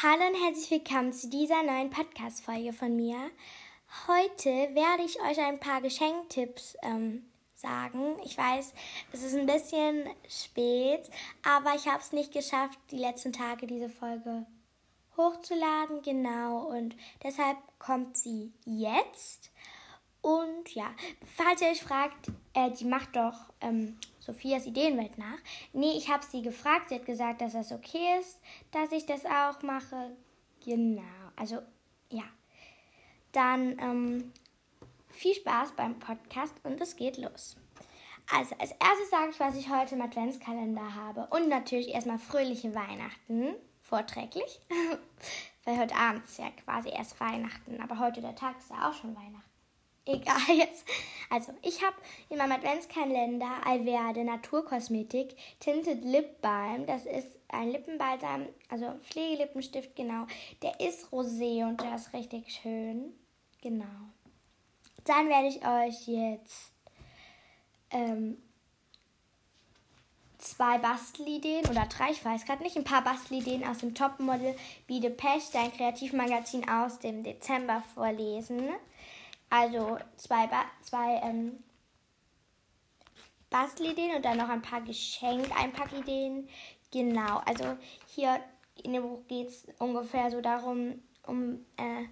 Hallo und herzlich willkommen zu dieser neuen Podcast-Folge von mir. Heute werde ich euch ein paar Geschenktipps ähm, sagen. Ich weiß, es ist ein bisschen spät, aber ich habe es nicht geschafft, die letzten Tage diese Folge hochzuladen. Genau, und deshalb kommt sie jetzt. Und ja, falls ihr euch fragt, äh, die macht doch ähm, Sophias Ideenwelt nach. Nee, ich habe sie gefragt. Sie hat gesagt, dass das okay ist, dass ich das auch mache. Genau. Also, ja. Dann ähm, viel Spaß beim Podcast und es geht los. Also, als erstes sage ich, was ich heute im Adventskalender habe. Und natürlich erstmal fröhliche Weihnachten. Vorträglich. Weil heute Abend ist ja quasi erst Weihnachten. Aber heute der Tag ist ja auch schon Weihnachten egal jetzt. Also, ich habe in meinem Adventskalender Alverde Naturkosmetik Tinted Lip Balm. Das ist ein Lippenbalsam, also Pflegelippenstift, genau. Der ist rosé und der ist richtig schön. Genau. Dann werde ich euch jetzt ähm, zwei Bastelideen oder drei, ich weiß gerade nicht, ein paar Bastelideen aus dem Topmodel Biede Pech, dein Kreativmagazin aus dem Dezember vorlesen. Also zwei, ba zwei ähm, Bastelideen und dann noch ein paar Geschenk-Einpackideen. Genau, also hier in dem Buch geht es ungefähr so darum, um äh,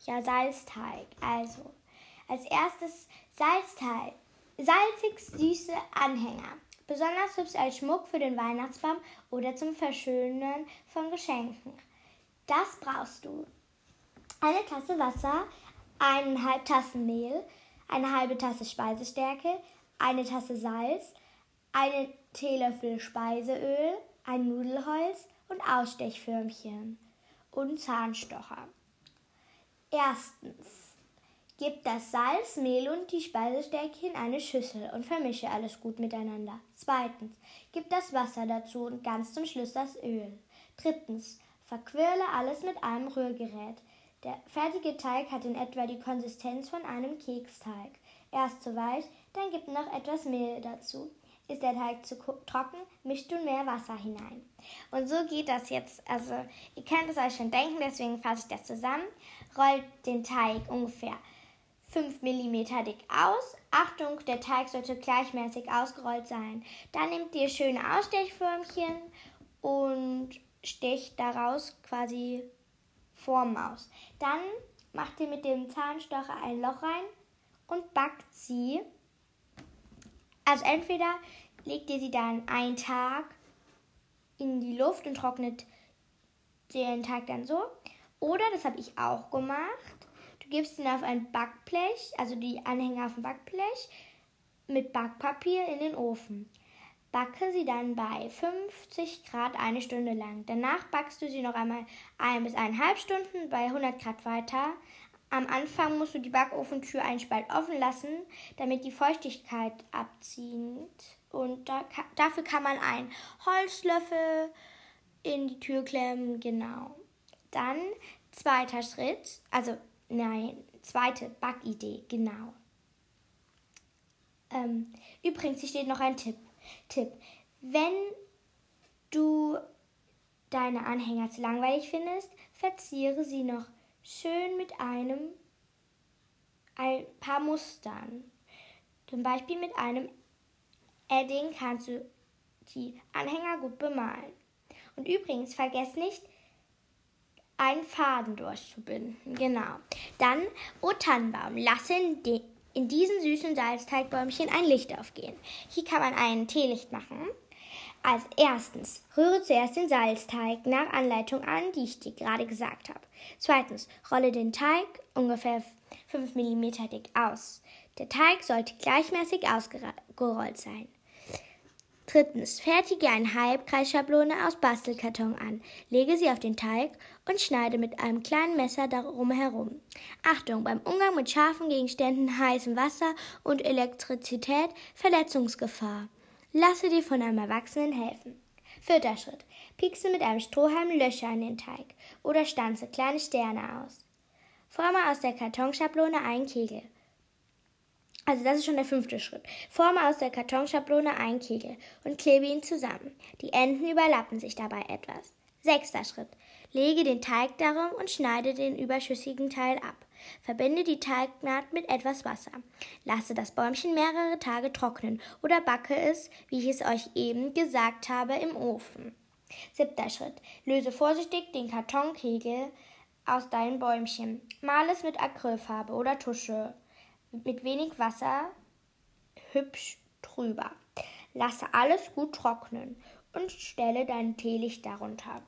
ja, Salzteig. Also, als erstes Salzteig. Salzig süße Anhänger. Besonders hübsch als Schmuck für den Weihnachtsbaum oder zum Verschönern von Geschenken. Das brauchst du. Eine Tasse Wasser, eineinhalb Tassen Mehl, eine halbe Tasse Speisestärke, eine Tasse Salz, einen Teelöffel Speiseöl, ein Nudelholz und Ausstechförmchen und Zahnstocher. Erstens. Gib das Salz, Mehl und die Speisestärke in eine Schüssel und vermische alles gut miteinander. Zweitens. Gib das Wasser dazu und ganz zum Schluss das Öl. Drittens. Verquirle alles mit einem Rührgerät. Der fertige Teig hat in etwa die Konsistenz von einem Keksteig. Erst zu weich, dann gib noch etwas Mehl dazu. Ist der Teig zu trocken, mischt du mehr Wasser hinein. Und so geht das jetzt. Also, ihr könnt es euch schon denken, deswegen fasse ich das zusammen. Rollt den Teig ungefähr 5 mm dick aus. Achtung, der Teig sollte gleichmäßig ausgerollt sein. Dann nehmt ihr schöne Ausstechförmchen und stecht daraus quasi Form aus. Dann macht ihr mit dem Zahnstocher ein Loch rein und backt sie. Also entweder legt ihr sie dann einen Tag in die Luft und trocknet den Tag dann so. Oder, das habe ich auch gemacht, du gibst ihn auf ein Backblech, also die Anhänger auf ein Backblech, mit Backpapier in den Ofen. Backe sie dann bei 50 Grad eine Stunde lang. Danach backst du sie noch einmal ein bis eineinhalb Stunden bei 100 Grad weiter. Am Anfang musst du die Backofentür einen Spalt offen lassen, damit die Feuchtigkeit abzieht. Und da, dafür kann man einen Holzlöffel in die Tür klemmen, genau. Dann zweiter Schritt, also nein, zweite Backidee, genau. Ähm, übrigens, hier steht noch ein Tipp. Tipp. Wenn du deine Anhänger zu langweilig findest, verziere sie noch schön mit einem ein paar Mustern. Zum Beispiel mit einem Edding kannst du die Anhänger gut bemalen. Und übrigens, vergiss nicht, einen Faden durchzubinden. Genau. Dann, O Tannenbaum, lasse in, diesen süßen Salzteigbäumchen ein Licht aufgehen. Hier kann man ein Teelicht machen. Als erstens, rühre zuerst den Salzteig nach Anleitung an, die ich dir gerade gesagt habe. Zweitens, rolle den Teig ungefähr 5 mm dick aus. Der Teig sollte gleichmäßig ausgerollt sein. Drittens, fertige eine Halbkreisschablone aus Bastelkarton an. Lege sie auf den Teig und schneide mit einem kleinen Messer darum herum. Achtung, beim Umgang mit scharfen Gegenständen, heißem Wasser und Elektrizität Verletzungsgefahr. Lasse dir von einem Erwachsenen helfen. Vierter Schritt. Piekse mit einem Strohhalm Löcher in den Teig oder stanze kleine Sterne aus. Forme aus der Kartonschablone einen Kegel. Also das ist schon der fünfte Schritt. Forme aus der Kartonschablone einen Kegel und klebe ihn zusammen. Die Enden überlappen sich dabei etwas. Sechster Schritt. Lege den Teig darum und schneide den überschüssigen Teil ab. Verbinde die Teignaht mit etwas Wasser. Lasse das Bäumchen mehrere Tage trocknen oder backe es, wie ich es euch eben gesagt habe, im Ofen. Siebter Schritt. Löse vorsichtig den Kartonkegel aus deinem Bäumchen. Male es mit Acrylfarbe oder Tusche mit wenig Wasser hübsch drüber. Lasse alles gut trocknen und stelle dein Teelicht darunter.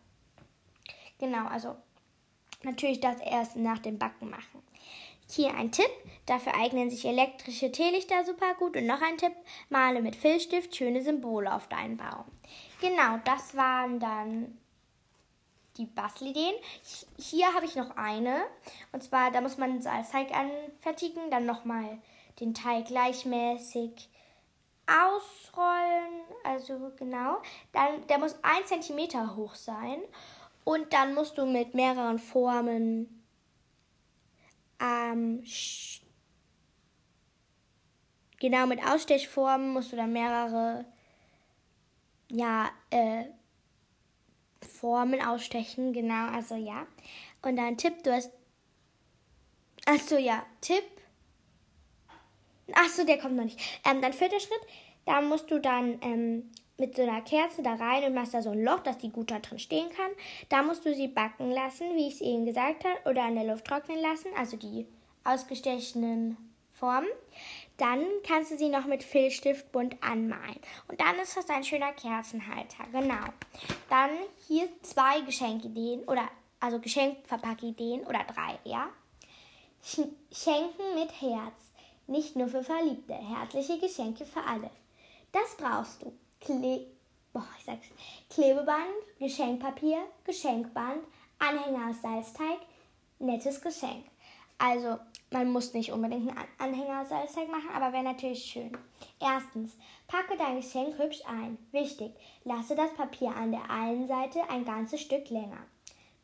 Genau, also natürlich das erst nach dem Backen machen. Hier ein Tipp, dafür eignen sich elektrische Teelichter super gut. Und noch ein Tipp, male mit Filzstift schöne Symbole auf deinen Baum. Genau, das waren dann die Bastelideen. Hier habe ich noch eine. Und zwar, da muss man Salzteig anfertigen, dann nochmal den Teig gleichmäßig ausrollen. Also genau. Dann, der muss ein Zentimeter hoch sein. Und dann musst du mit mehreren Formen ähm, genau mit Ausstechformen musst du dann mehrere ja, äh, Formen ausstechen, genau, also ja. Und dann Tipp, du hast. Achso, ja, Tipp. Achso, der kommt noch nicht. Ähm, dann vierter Schritt, da musst du dann ähm, mit so einer Kerze da rein und machst da so ein Loch, dass die gut da drin stehen kann. Da musst du sie backen lassen, wie ich es eben gesagt habe, oder an der Luft trocknen lassen, also die ausgestechenen Formen. Dann kannst du sie noch mit Filzstift bunt anmalen. Und dann ist das ein schöner Kerzenhalter. Genau. Dann hier zwei Geschenkideen oder also Geschenkverpackideen oder drei, ja. Schenken mit Herz. Nicht nur für Verliebte. Herzliche Geschenke für alle. Das brauchst du. Kle Boah, ich sag's. Klebeband, Geschenkpapier, Geschenkband, Anhänger aus Salzteig, nettes Geschenk. Also man muss nicht unbedingt einen Anhänger Salzteig machen, aber wäre natürlich schön. Erstens, packe dein Geschenk hübsch ein. Wichtig, lasse das Papier an der einen Seite ein ganzes Stück länger.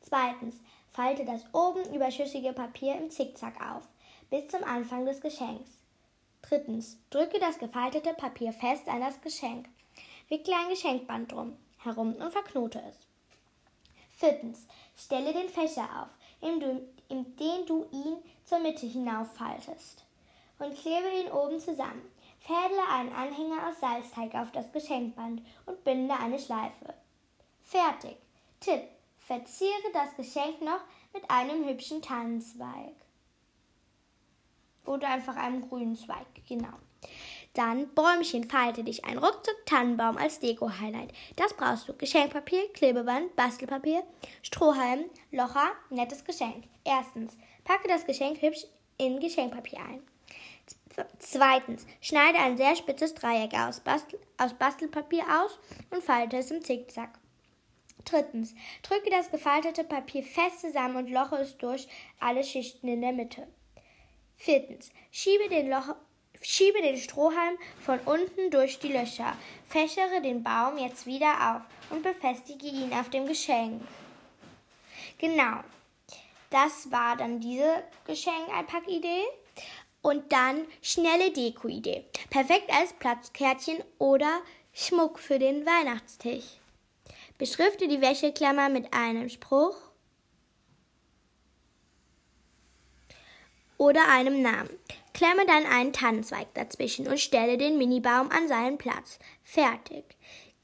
Zweitens, falte das oben überschüssige Papier im Zickzack auf, bis zum Anfang des Geschenks. Drittens, drücke das gefaltete Papier fest an das Geschenk. Wickle ein Geschenkband drum herum und verknote es. Viertens, stelle den Fächer auf, indem du ihn zur Mitte hinauffaltest und klebe ihn oben zusammen. Fädle einen Anhänger aus Salzteig auf das Geschenkband und binde eine Schleife. Fertig. Tipp. Verziere das Geschenk noch mit einem hübschen Tannenzweig. Oder einfach einem grünen Zweig, genau. Dann Bäumchen, falte dich ein ruckzuck Tannenbaum als Deko-Highlight. Das brauchst du. Geschenkpapier, Klebeband, Bastelpapier, Strohhalm, Locher, nettes Geschenk. Erstens, packe das Geschenk hübsch in Geschenkpapier ein. Zweitens, schneide ein sehr spitzes Dreieck aus, Bastel, aus Bastelpapier aus und falte es im Zickzack. Drittens, drücke das gefaltete Papier fest zusammen und loche es durch alle Schichten in der Mitte. Viertens, schiebe den Loch Schiebe den Strohhalm von unten durch die Löcher, fächere den Baum jetzt wieder auf und befestige ihn auf dem Geschenk. Genau, das war dann diese Geschenkeinpackidee. Und dann schnelle Deko-Idee. Perfekt als Platzkärtchen oder Schmuck für den Weihnachtstisch. Beschrifte die Wäscheklammer mit einem Spruch oder einem Namen. Klemme dann einen Tannenzweig dazwischen und stelle den Minibaum an seinen Platz. Fertig.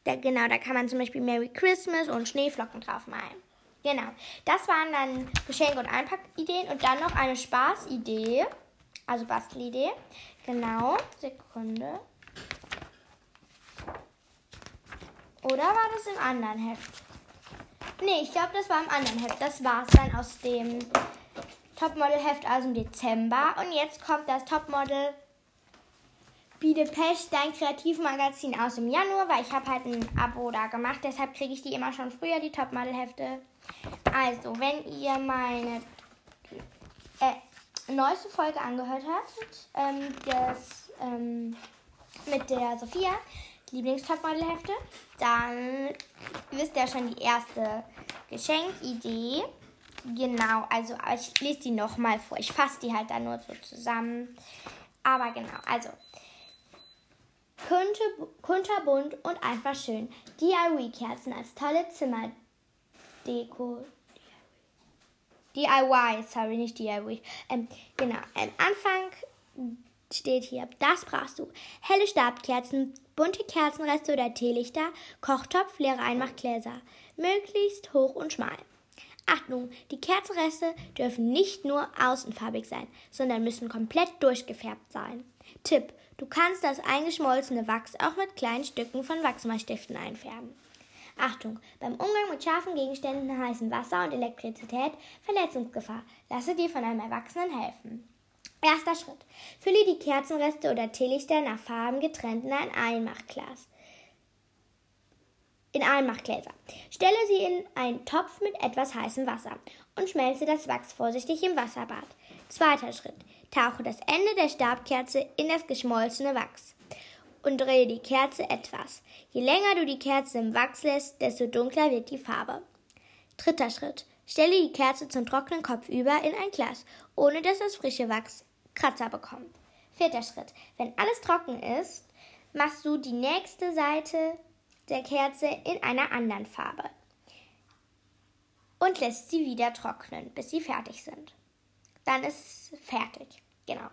Da, genau, da kann man zum Beispiel Merry Christmas und Schneeflocken drauf malen. Genau, das waren dann Geschenk- und Einpackideen und dann noch eine Spaßidee, also Bastelidee. Genau, Sekunde. Oder war das im anderen Heft? Nee, ich glaube, das war im anderen Heft. Das war es dann aus dem Topmodel-Heft aus dem Dezember. Und jetzt kommt das Topmodel Biedepest, dein Kreativmagazin aus dem Januar, weil ich habe halt ein Abo da gemacht. Deshalb kriege ich die immer schon früher, die Topmodel-Hefte. Also, wenn ihr meine äh, neueste Folge angehört habt, ähm, das, ähm, mit der Sophia, Lieblingstopmodel-Hefte, dann wisst ihr schon die erste Geschenkidee. Genau, also ich lese die nochmal vor. Ich fasse die halt dann nur so zusammen. Aber genau, also kunterbunt und einfach schön. DIY-Kerzen als tolle Zimmerdeko. DIY, sorry, nicht DIY. Ähm, genau, am Anfang steht hier, das brauchst du. Helle Stabkerzen, bunte Kerzenreste oder Teelichter, Kochtopf, leere Einmachgläser. Möglichst hoch und schmal. Achtung, die Kerzenreste dürfen nicht nur außenfarbig sein, sondern müssen komplett durchgefärbt sein. Tipp, du kannst das eingeschmolzene Wachs auch mit kleinen Stücken von Wachsmalstiften einfärben. Achtung, beim Umgang mit scharfen Gegenständen, heißem Wasser und Elektrizität Verletzungsgefahr. Lasse dir von einem Erwachsenen helfen. Erster Schritt. Fülle die Kerzenreste oder Teelichter nach Farben getrennt in ein Einmachglas. In Einmachgläser. Stelle sie in einen Topf mit etwas heißem Wasser und schmelze das Wachs vorsichtig im Wasserbad. Zweiter Schritt. Tauche das Ende der Stabkerze in das geschmolzene Wachs und drehe die Kerze etwas. Je länger du die Kerze im Wachs lässt, desto dunkler wird die Farbe. Dritter Schritt. Stelle die Kerze zum trockenen Kopf über in ein Glas, ohne dass das frische Wachs Kratzer bekommt. Vierter Schritt. Wenn alles trocken ist, machst du die nächste Seite der Kerze in einer anderen Farbe und lässt sie wieder trocknen, bis sie fertig sind. Dann ist fertig. Genau.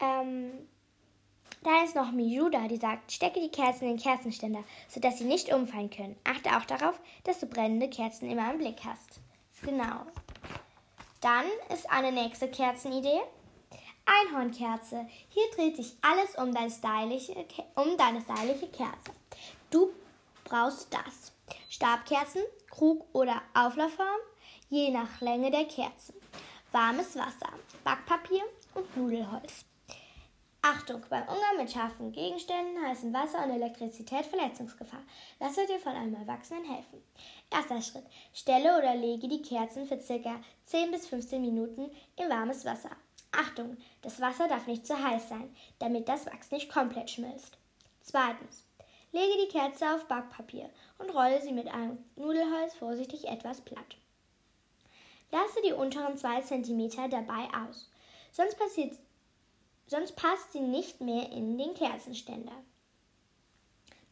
Ähm, da ist noch Mijuda, die sagt, stecke die Kerzen in den Kerzenständer, sodass sie nicht umfallen können. Achte auch darauf, dass du brennende Kerzen immer im Blick hast. Genau. Dann ist eine nächste Kerzenidee. Einhornkerze. Hier dreht sich alles um deine stylische, um deine stylische Kerze. Du brauchst das. Stabkerzen, Krug oder Auflaufform, je nach Länge der Kerzen. Warmes Wasser, Backpapier und Nudelholz. Achtung, beim Umgang mit scharfen Gegenständen, heißem Wasser und Elektrizität Verletzungsgefahr. Lasse dir von einem Erwachsenen helfen. Erster Schritt. Stelle oder lege die Kerzen für ca. 10 bis 15 Minuten in warmes Wasser. Achtung, das Wasser darf nicht zu heiß sein, damit das Wachs nicht komplett schmilzt. Zweitens. Lege die Kerze auf Backpapier und rolle sie mit einem Nudelholz vorsichtig etwas platt. Lasse die unteren 2 cm dabei aus. Sonst passiert sonst passt sie nicht mehr in den Kerzenständer.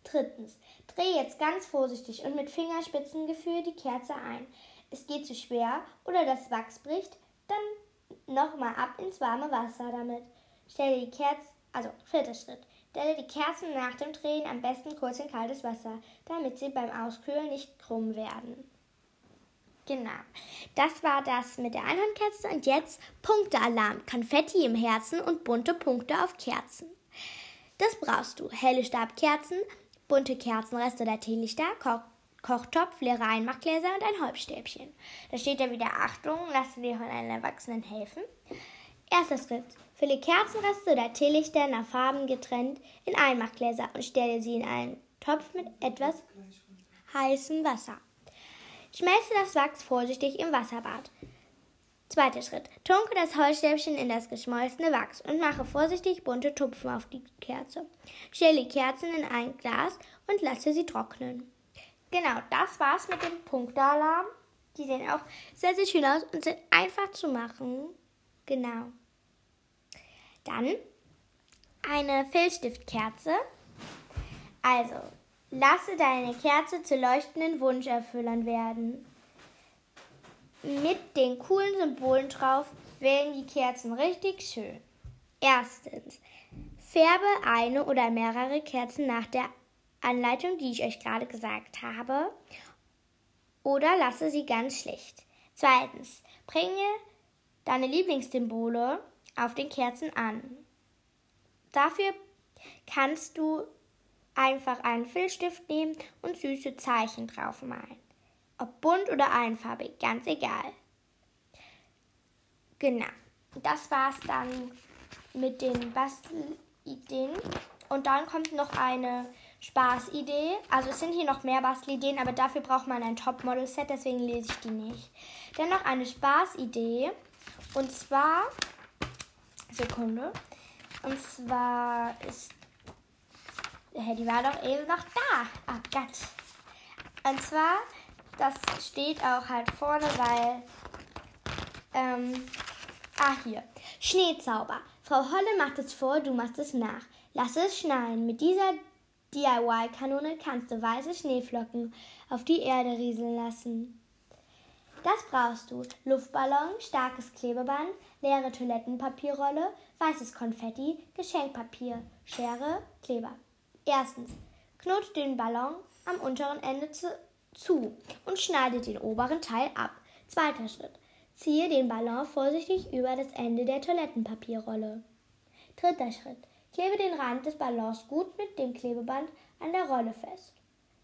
Drittens. Drehe jetzt ganz vorsichtig und mit Fingerspitzengefühl die Kerze ein. Es geht zu schwer oder das Wachs bricht, dann nochmal ab ins warme Wasser damit. Stelle die Kerze, also vierter Schritt. Stelle die Kerzen nach dem Drehen am besten kurz in kaltes Wasser, damit sie beim Auskühlen nicht krumm werden. Genau. Das war das mit der Einhornkerze und jetzt Punktealarm, Konfetti im Herzen und bunte Punkte auf Kerzen. Das brauchst du. Helle Stabkerzen, bunte Kerzenreste oder Teelichter, Ko Kochtopf, leere Einmachgläser und ein Holzstäbchen. Da steht ja wieder Achtung, lass dir von einem Erwachsenen helfen. Erster Schritt. Fülle Kerzenreste oder Teelichter nach Farben getrennt in Einmachgläser und stelle sie in einen Topf mit etwas heißem Wasser. Schmelze das Wachs vorsichtig im Wasserbad. Zweiter Schritt. Tunke das Holzstäbchen in das geschmolzene Wachs und mache vorsichtig bunte Tupfen auf die Kerze. Stelle die Kerzen in ein Glas und lasse sie trocknen. Genau, das war's mit dem Punktealarm. Die sehen auch sehr, sehr schön aus und sind einfach zu machen. Genau. Dann eine Filzstiftkerze. Also, Lasse deine Kerze zu leuchtenden Wunscherfüllern werden. Mit den coolen Symbolen drauf werden die Kerzen richtig schön. Erstens, färbe eine oder mehrere Kerzen nach der Anleitung, die ich euch gerade gesagt habe, oder lasse sie ganz schlicht. Zweitens, bringe deine Lieblingssymbole auf den Kerzen an. Dafür kannst du Einfach einen Filzstift nehmen und süße Zeichen drauf malen. Ob bunt oder einfarbig, ganz egal. Genau, das war's dann mit den Bastelideen. Und dann kommt noch eine Spaßidee. Also es sind hier noch mehr Bastelideen, aber dafür braucht man ein Topmodel-Set, deswegen lese ich die nicht. Dann noch eine Spaßidee. Und zwar, Sekunde. Und zwar ist die war doch eben noch da. Oh Gott. Und zwar, das steht auch halt vorne, weil. Ähm, ah, hier. Schneezauber. Frau Holle macht es vor, du machst es nach. Lass es schneien. Mit dieser DIY-Kanone kannst du weiße Schneeflocken auf die Erde rieseln lassen. Das brauchst du. Luftballon, starkes Klebeband, leere Toilettenpapierrolle, weißes Konfetti, Geschenkpapier, Schere, Kleber. Erstens. Knote den Ballon am unteren Ende zu, und schneide den oberen Teil ab. Zweiter Schritt. Ziehe den Ballon vorsichtig über das Ende der Toilettenpapierrolle. Dritter Schritt. Klebe den Rand des Ballons gut mit dem Klebeband an der Rolle fest.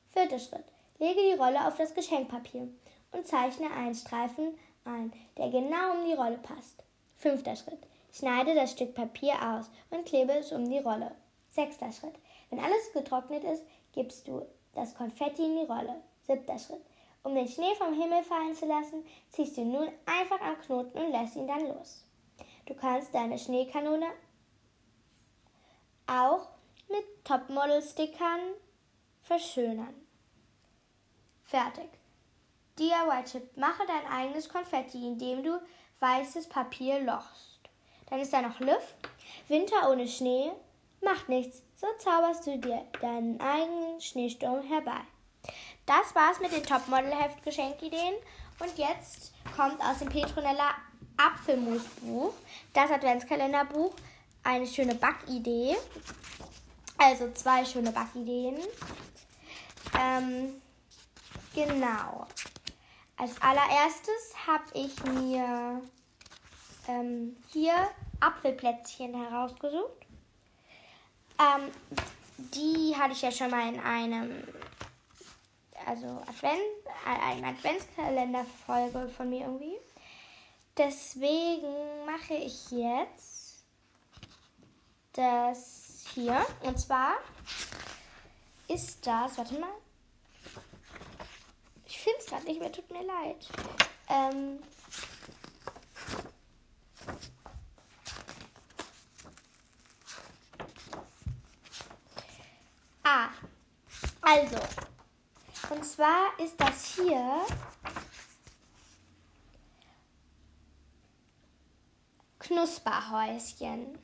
Vierter Schritt. Lege die Rolle auf das Geschenkpapier und zeichne einen Streifen ein, der genau um die Rolle passt. Fünfter Schritt. Schneide das Stück Papier aus und klebe es um die Rolle. Sechster Schritt. Wenn alles getrocknet ist, gibst du das Konfetti in die Rolle. Siebter Schritt. Um den Schnee vom Himmel fallen zu lassen, ziehst du nun einfach am Knoten und lässt ihn dann los. Du kannst deine Schneekanone auch mit Topmodel-Stickern verschönern. Fertig. DIY-Tipp. Mache dein eigenes Konfetti, indem du weißes Papier lochst. Dann ist da noch Luft. Winter ohne Schnee. Macht nichts. So zauberst du dir deinen eigenen Schneesturm herbei. Das war's mit den Topmodel-Heft-Geschenkideen. Und jetzt kommt aus dem Petronella Apfelmusbuch, das Adventskalenderbuch, eine schöne Backidee. Also zwei schöne Backideen. Ähm, genau. Als allererstes habe ich mir ähm, hier Apfelplätzchen herausgesucht. Ähm, die hatte ich ja schon mal in einem also Advent, äh, eine Adventskalender-Folge von mir irgendwie. Deswegen mache ich jetzt das hier. Und zwar ist das, warte mal. Ich finde es gerade nicht mehr, tut mir leid. Ähm, ah, also, und zwar ist das hier Knusperhäuschen.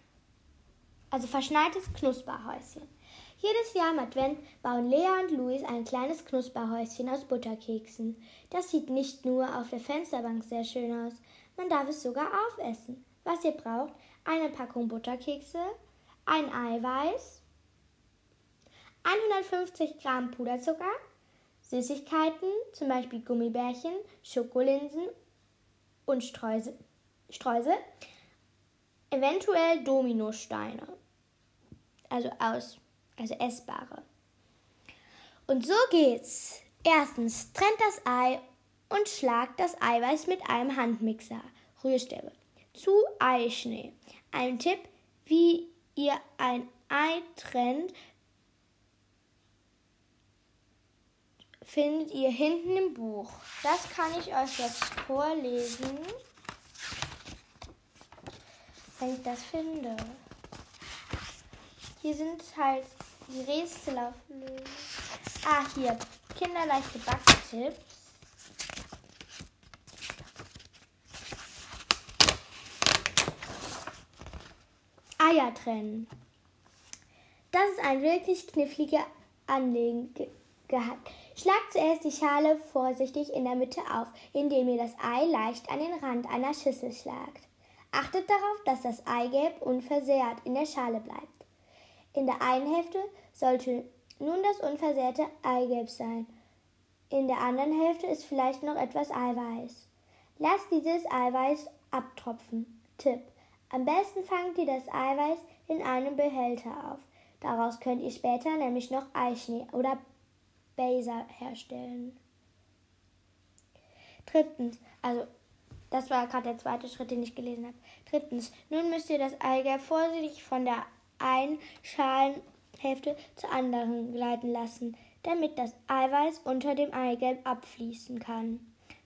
Also verschneites Knusperhäuschen. Jedes Jahr im Advent bauen Lea und Luis ein kleines Knusperhäuschen aus Butterkeksen. Das sieht nicht nur auf der Fensterbank sehr schön aus, man darf es sogar aufessen. Was ihr braucht, eine Packung Butterkekse, ein Eiweiß, 150 Gramm Puderzucker, Süßigkeiten, zum Beispiel Gummibärchen, Schokolinsen und Streusel, Streusel eventuell Dominosteine, also aus, also essbare. Und so geht's. Erstens, trennt das Ei und schlagt das Eiweiß mit einem Handmixer, Rührstäbe, zu Eischnee. Ein Tipp, wie ihr ein Ei trennt, findet ihr hinten im Buch. Das kann ich euch jetzt vorlesen, wenn ich das finde. Hier sind halt die Rätsel auflösen. Ah, hier. Kinderleichte Backtipps. Eier trennen. Das ist ein wirklich kniffliger Angelegenheit. Schlagt zuerst die Schale vorsichtig in der Mitte auf, indem ihr das Ei leicht an den Rand einer Schüssel schlagt. Achtet darauf, dass das Eigelb unversehrt in der Schale bleibt. In der einen Hälfte sollte nun das unversehrte Eigelb sein. In der anderen Hälfte ist vielleicht noch etwas Eiweiß. Lasst dieses Eiweiß abtropfen. Tipp. Am besten fangt ihr das Eiweiß in einem Behälter auf. Daraus könnt ihr später nämlich noch Eischnee oder Baser herstellen. Drittens, also das war gerade der zweite Schritt, den ich gelesen habe. Drittens, nun müsst ihr das Eigelb vorsichtig von der einen Schalenhälfte zur anderen gleiten lassen, damit das Eiweiß unter dem Eigelb abfließen kann.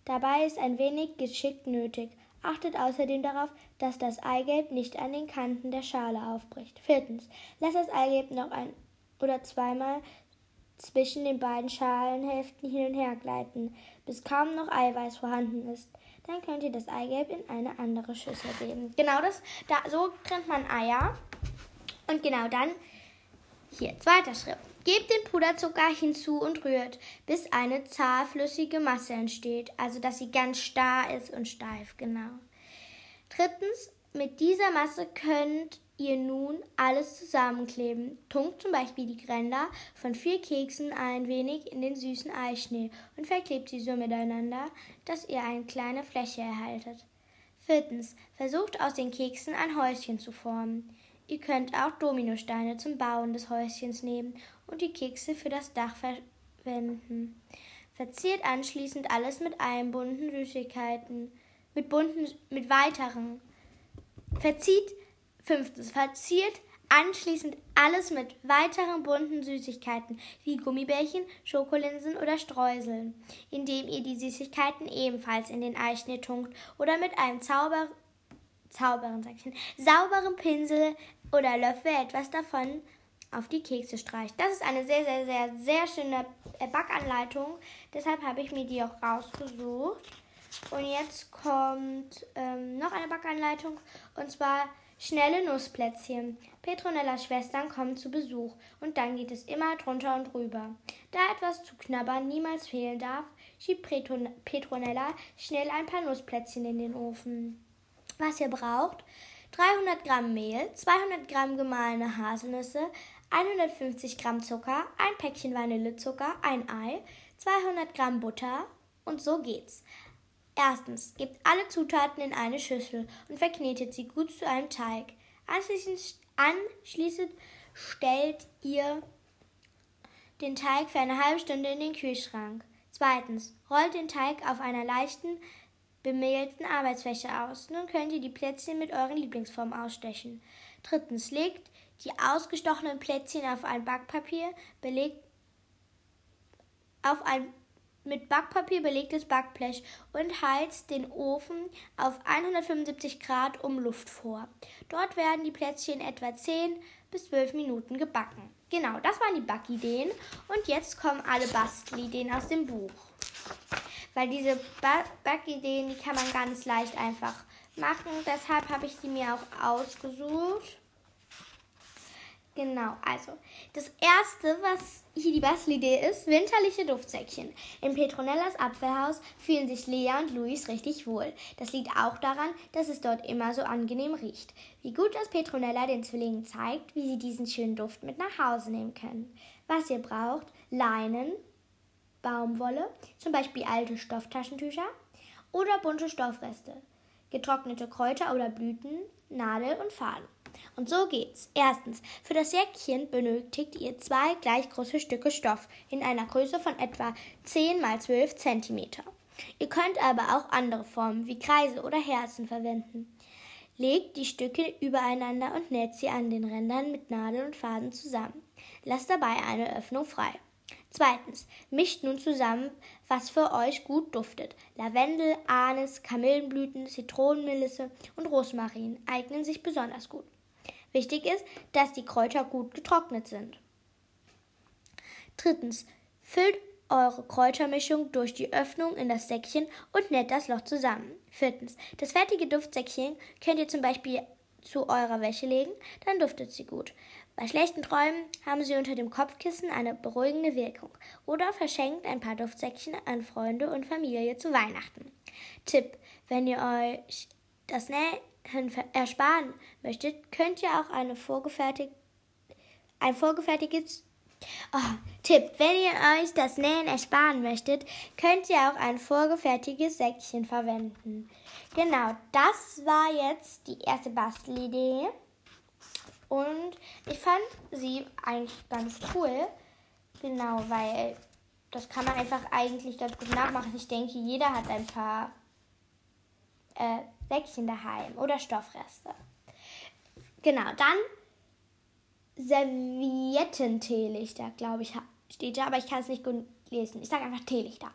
Dabei ist ein wenig Geschick nötig. Achtet außerdem darauf, dass das Eigelb nicht an den Kanten der Schale aufbricht. Viertens, lasst das Eigelb noch ein oder zweimal zwischen den beiden Schalenhälften hin und her gleiten, bis kaum noch Eiweiß vorhanden ist. Dann könnt ihr das Eigelb in eine andere Schüssel geben. Genau das, da, so trennt man Eier. Und genau dann, hier, zweiter Schritt. Gebt den Puderzucker hinzu und rührt, bis eine zahflüssige Masse entsteht, also dass sie ganz starr ist und steif, genau. Drittens, mit dieser Masse könnt ihr nun alles zusammenkleben. Tunkt zum Beispiel die Ränder von vier Keksen ein wenig in den süßen Eischnee und verklebt sie so miteinander, dass ihr eine kleine Fläche erhaltet. Viertens, versucht aus den Keksen ein Häuschen zu formen. Ihr könnt auch Dominosteine zum Bauen des Häuschens nehmen und die Kekse für das Dach verwenden. Verziert anschließend alles mit einem bunten Süßigkeiten, mit bunten, mit weiteren. Verzieht, fünftens, verziert anschließend alles mit weiteren bunten Süßigkeiten wie Gummibärchen, Schokolinsen oder Streuseln, indem ihr die Süßigkeiten ebenfalls in den Eischnee tunkt oder mit einem Zauber, Zauberen, sag ich, sauberen Pinsel oder Löffel etwas davon auf die Kekse streicht. Das ist eine sehr, sehr, sehr, sehr schöne Backanleitung. Deshalb habe ich mir die auch rausgesucht. Und jetzt kommt ähm, noch eine Backanleitung und zwar schnelle Nussplätzchen. Petronellas Schwestern kommen zu Besuch und dann geht es immer drunter und drüber. Da etwas zu knabbern niemals fehlen darf, schiebt Petronella schnell ein paar Nussplätzchen in den Ofen. Was ihr braucht: 300 Gramm Mehl, 200 Gramm gemahlene Haselnüsse, 150 Gramm Zucker, ein Päckchen Vanillezucker, ein Ei, 200 Gramm Butter und so geht's. Erstens, gebt alle Zutaten in eine Schüssel und verknetet sie gut zu einem Teig. Anschließend, anschließend stellt ihr den Teig für eine halbe Stunde in den Kühlschrank. Zweitens, rollt den Teig auf einer leichten, bemehlten Arbeitsfläche aus. Nun könnt ihr die Plätzchen mit euren Lieblingsformen ausstechen. Drittens, legt die ausgestochenen Plätzchen auf ein Backpapier, belegt auf ein mit Backpapier belegtes Backblech und heizt den Ofen auf 175 Grad um Luft vor. Dort werden die Plätzchen etwa 10 bis 12 Minuten gebacken. Genau, das waren die Backideen. Und jetzt kommen alle Bastelideen aus dem Buch. Weil diese Backideen, die kann man ganz leicht einfach machen. Deshalb habe ich sie mir auch ausgesucht. Genau, also das erste, was hier die Bastelidee ist, winterliche Duftsäckchen. In Petronellas Apfelhaus fühlen sich Lea und Luis richtig wohl. Das liegt auch daran, dass es dort immer so angenehm riecht. Wie gut, dass Petronella den Zwillingen zeigt, wie sie diesen schönen Duft mit nach Hause nehmen können. Was ihr braucht, Leinen, Baumwolle, zum Beispiel alte Stofftaschentücher oder bunte Stoffreste, getrocknete Kräuter oder Blüten, Nadel und Faden. Und so geht's. Erstens, für das Jäckchen benötigt ihr zwei gleich große Stücke Stoff in einer Größe von etwa 10 x 12 cm. Ihr könnt aber auch andere Formen wie Kreise oder Herzen verwenden. Legt die Stücke übereinander und näht sie an den Rändern mit Nadel und Faden zusammen. Lasst dabei eine Öffnung frei. Zweitens, mischt nun zusammen, was für euch gut duftet. Lavendel, Anis, Kamillenblüten, Zitronenmelisse und Rosmarin eignen sich besonders gut. Wichtig ist, dass die Kräuter gut getrocknet sind. Drittens, füllt eure Kräutermischung durch die Öffnung in das Säckchen und näht das Loch zusammen. Viertens, das fertige Duftsäckchen könnt ihr zum Beispiel zu eurer Wäsche legen, dann duftet sie gut. Bei schlechten Träumen haben sie unter dem Kopfkissen eine beruhigende Wirkung oder verschenkt ein paar Duftsäckchen an Freunde und Familie zu Weihnachten. Tipp: Wenn ihr euch das Nähen ersparen möchtet, könnt ihr auch eine vorgefertigt, ein vorgefertigtes Oh, Tipp, wenn ihr euch das Nähen ersparen möchtet, könnt ihr auch ein vorgefertigtes Säckchen verwenden. Genau, das war jetzt die erste Bastelidee. Und ich fand sie eigentlich ganz cool. Genau, weil das kann man einfach eigentlich ganz gut nachmachen. Ich denke, jeder hat ein paar äh, Säckchen daheim oder Stoffreste. Genau, dann Servietten-Teelichter, glaube ich, steht da, aber ich kann es nicht gut lesen. Ich sage einfach Teelichter.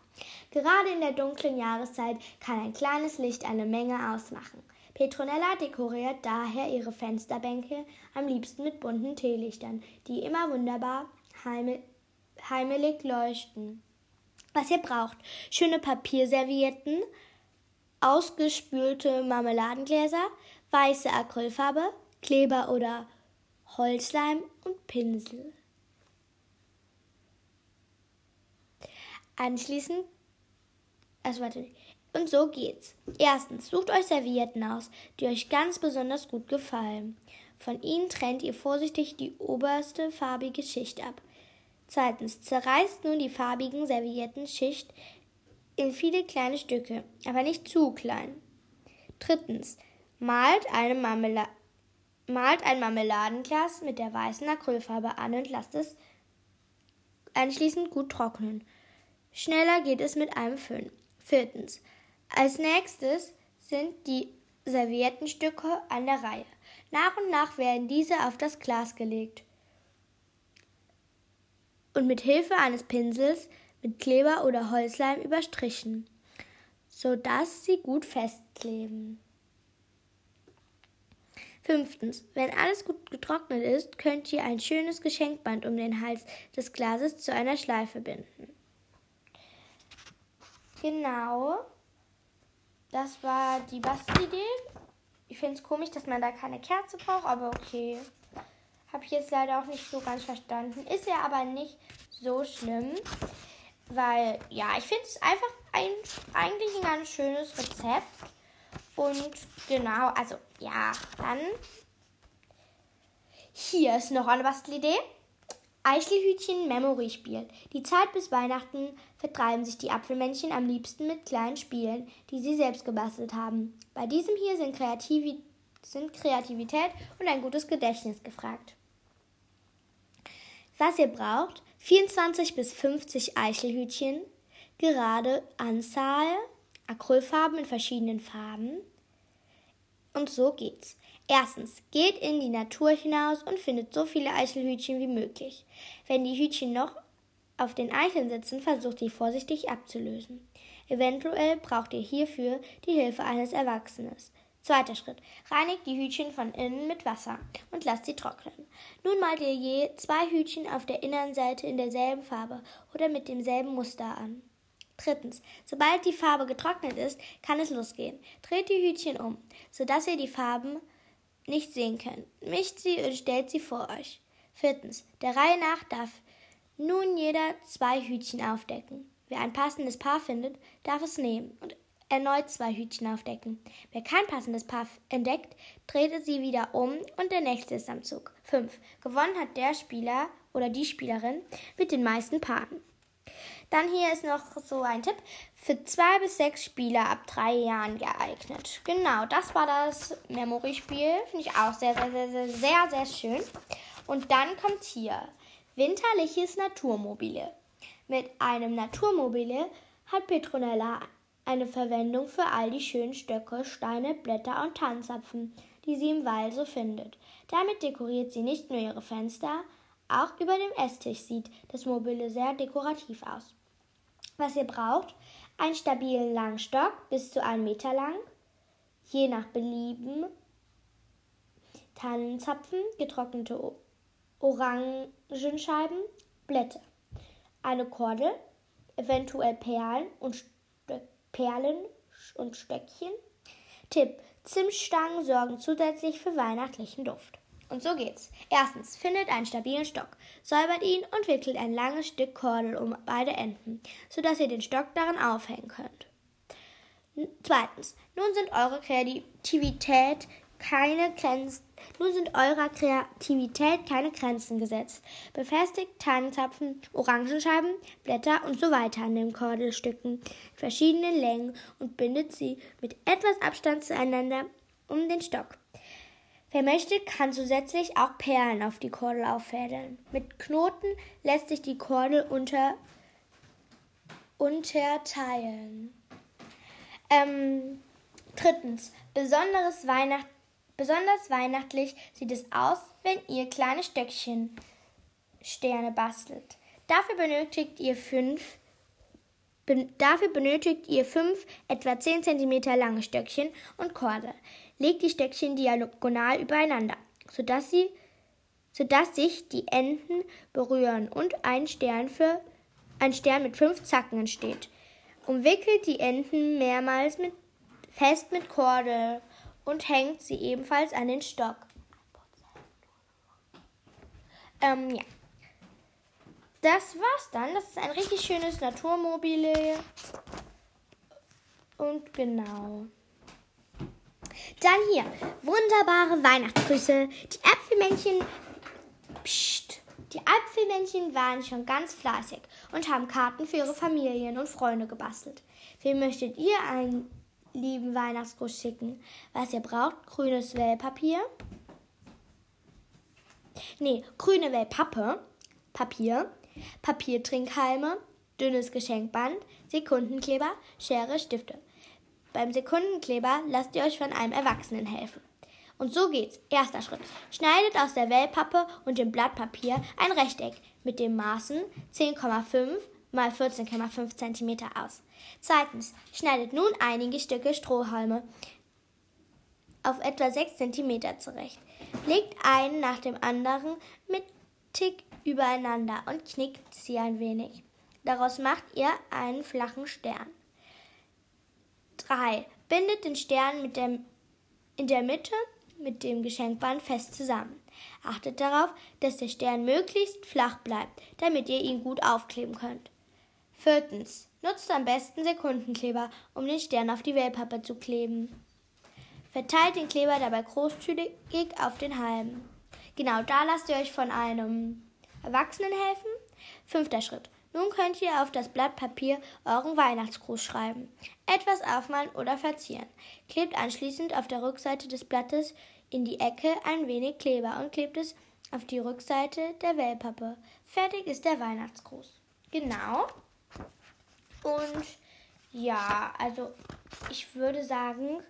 Gerade in der dunklen Jahreszeit kann ein kleines Licht eine Menge ausmachen. Petronella dekoriert daher ihre Fensterbänke am liebsten mit bunten Teelichtern, die immer wunderbar heimelig leuchten. Was ihr braucht: schöne Papierservietten, ausgespülte Marmeladengläser, weiße Acrylfarbe, Kleber oder Holzleim und Pinsel. Anschließend, also warte, und so geht's. Erstens, sucht euch Servietten aus, die euch ganz besonders gut gefallen. Von ihnen trennt ihr vorsichtig die oberste farbige Schicht ab. Zweitens, zerreißt nun die farbigen Serviettenschicht in viele kleine Stücke, aber nicht zu klein. Drittens, malt, eine Marmela malt ein Marmeladenglas mit der weißen Acrylfarbe an und lasst es anschließend gut trocknen. Schneller geht es mit einem Föhn. Viertens, als nächstes sind die Serviettenstücke an der Reihe. Nach und nach werden diese auf das Glas gelegt und mit Hilfe eines Pinsels mit Kleber oder Holzleim überstrichen, sodass sie gut festkleben. Fünftens, wenn alles gut getrocknet ist, könnt ihr ein schönes Geschenkband um den Hals des Glases zu einer Schleife binden. Genau. Das war die Bastelidee. Ich finde es komisch, dass man da keine Kerze braucht, aber okay. Habe ich jetzt leider auch nicht so ganz verstanden. Ist ja aber nicht so schlimm, weil ja, ich finde es einfach ein, eigentlich ein ganz schönes Rezept. Und genau, also ja, dann hier ist noch eine Bastelidee. Eichelhütchen Memory Spiel. Die Zeit bis Weihnachten vertreiben sich die Apfelmännchen am liebsten mit kleinen Spielen, die sie selbst gebastelt haben. Bei diesem hier sind, Kreativi sind Kreativität und ein gutes Gedächtnis gefragt. Was ihr braucht, 24 bis 50 Eichelhütchen, gerade Anzahl, Acrylfarben in verschiedenen Farben. Und so geht's. Erstens, geht in die Natur hinaus und findet so viele Eichelhütchen wie möglich. Wenn die Hütchen noch auf den Eicheln sitzen, versucht die vorsichtig abzulösen. Eventuell braucht ihr hierfür die Hilfe eines Erwachsenen. Zweiter Schritt. Reinigt die Hütchen von innen mit Wasser und lasst sie trocknen. Nun malt ihr je zwei Hütchen auf der Innenseite in derselben Farbe oder mit demselben Muster an. Drittens. Sobald die Farbe getrocknet ist, kann es losgehen. Dreht die Hütchen um, sodass ihr die Farben nicht sehen könnt. Mischt sie und stellt sie vor euch. Viertens. Der Reihe nach darf nun jeder zwei Hütchen aufdecken. Wer ein passendes Paar findet, darf es nehmen und erneut zwei Hütchen aufdecken. Wer kein passendes Paar entdeckt, dreht es sie wieder um und der nächste ist am Zug. 5. Gewonnen hat der Spieler oder die Spielerin mit den meisten Paaren. Dann hier ist noch so ein Tipp für zwei bis sechs Spieler ab drei Jahren geeignet. Genau, das war das Memory-Spiel. Finde ich auch sehr, sehr, sehr, sehr, sehr, sehr schön. Und dann kommt hier winterliches Naturmobile. Mit einem Naturmobile hat Petronella eine Verwendung für all die schönen Stöcke, Steine, Blätter und Tanzapfen, die sie im Wald so findet. Damit dekoriert sie nicht nur ihre Fenster, auch über dem Esstisch sieht das Mobile sehr dekorativ aus. Was ihr braucht, einen stabilen langen Stock bis zu einem Meter lang, je nach Belieben Tannenzapfen, getrocknete Orangenscheiben, Blätter, eine Kordel, eventuell Perlen und Perlen und Stöckchen. Tipp: Zimtstangen sorgen zusätzlich für weihnachtlichen Duft. Und so geht's. Erstens, findet einen stabilen Stock, säubert ihn und wickelt ein langes Stück Kordel um beide Enden, sodass ihr den Stock daran aufhängen könnt. Zweitens, nun sind eure Kreativität keine Grenzen, nun sind eurer Kreativität keine Grenzen gesetzt. Befestigt Tannenzapfen, Orangenscheiben, Blätter und so weiter an den Kordelstücken verschiedenen Längen und bindet sie mit etwas Abstand zueinander um den Stock. Wer möchte, kann zusätzlich auch Perlen auf die Kordel auffädeln. Mit Knoten lässt sich die Kordel unter, unterteilen. Ähm, drittens, besonderes Weihnacht, besonders weihnachtlich sieht es aus, wenn ihr kleine Stöckchen Sterne bastelt. Dafür benötigt ihr fünf Dafür benötigt ihr fünf etwa 10 cm lange Stöckchen und Kordel. Legt die Stöckchen diagonal übereinander, sodass, sie, sodass sich die Enden berühren und ein Stern, für, ein Stern mit fünf Zacken entsteht. Umwickelt die Enden mehrmals mit, fest mit Kordel und hängt sie ebenfalls an den Stock. Ähm, ja. das war's dann. Das ist ein richtig schönes Naturmobile. Und genau. Dann hier, wunderbare Weihnachtsgrüße. Die Äpfelmännchen. Psst. Die Apfelmännchen waren schon ganz fleißig und haben Karten für ihre Familien und Freunde gebastelt. Wem möchtet ihr einen lieben Weihnachtsgruß schicken? Was ihr braucht? Grünes Wellpapier. Nee, grüne Wellpappe. Papier. Papiertrinkhalme. Dünnes Geschenkband. Sekundenkleber. Schere, Stifte. Beim Sekundenkleber lasst ihr euch von einem Erwachsenen helfen. Und so geht's. Erster Schritt. Schneidet aus der Wellpappe und dem Blatt Papier ein Rechteck mit den Maßen 10,5 mal 14,5 cm aus. Zweitens. Schneidet nun einige Stücke Strohhalme auf etwa 6 cm zurecht. Legt einen nach dem anderen mittig übereinander und knickt sie ein wenig. Daraus macht ihr einen flachen Stern. 3. Bindet den Stern mit dem, in der Mitte mit dem Geschenkband fest zusammen. Achtet darauf, dass der Stern möglichst flach bleibt, damit ihr ihn gut aufkleben könnt. Viertens. Nutzt am besten Sekundenkleber, um den Stern auf die Wellpappe zu kleben. Verteilt den Kleber dabei großzügig auf den Halmen. Genau da lasst ihr euch von einem Erwachsenen helfen. Fünfter Schritt. Nun könnt ihr auf das Blatt Papier euren Weihnachtsgruß schreiben, etwas aufmalen oder verzieren. Klebt anschließend auf der Rückseite des Blattes in die Ecke ein wenig Kleber und klebt es auf die Rückseite der Wellpappe. Fertig ist der Weihnachtsgruß. Genau. Und ja, also ich würde sagen,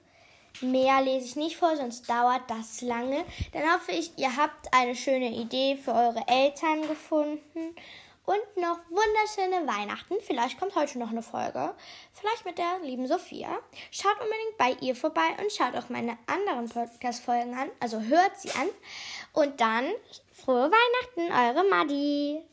mehr lese ich nicht vor, sonst dauert das lange. Dann hoffe ich, ihr habt eine schöne Idee für eure Eltern gefunden und noch wunderschöne Weihnachten. Vielleicht kommt heute noch eine Folge. Vielleicht mit der lieben Sophia. Schaut unbedingt bei ihr vorbei und schaut auch meine anderen Podcast-Folgen an. Also hört sie an. Und dann frohe Weihnachten, eure Maddi.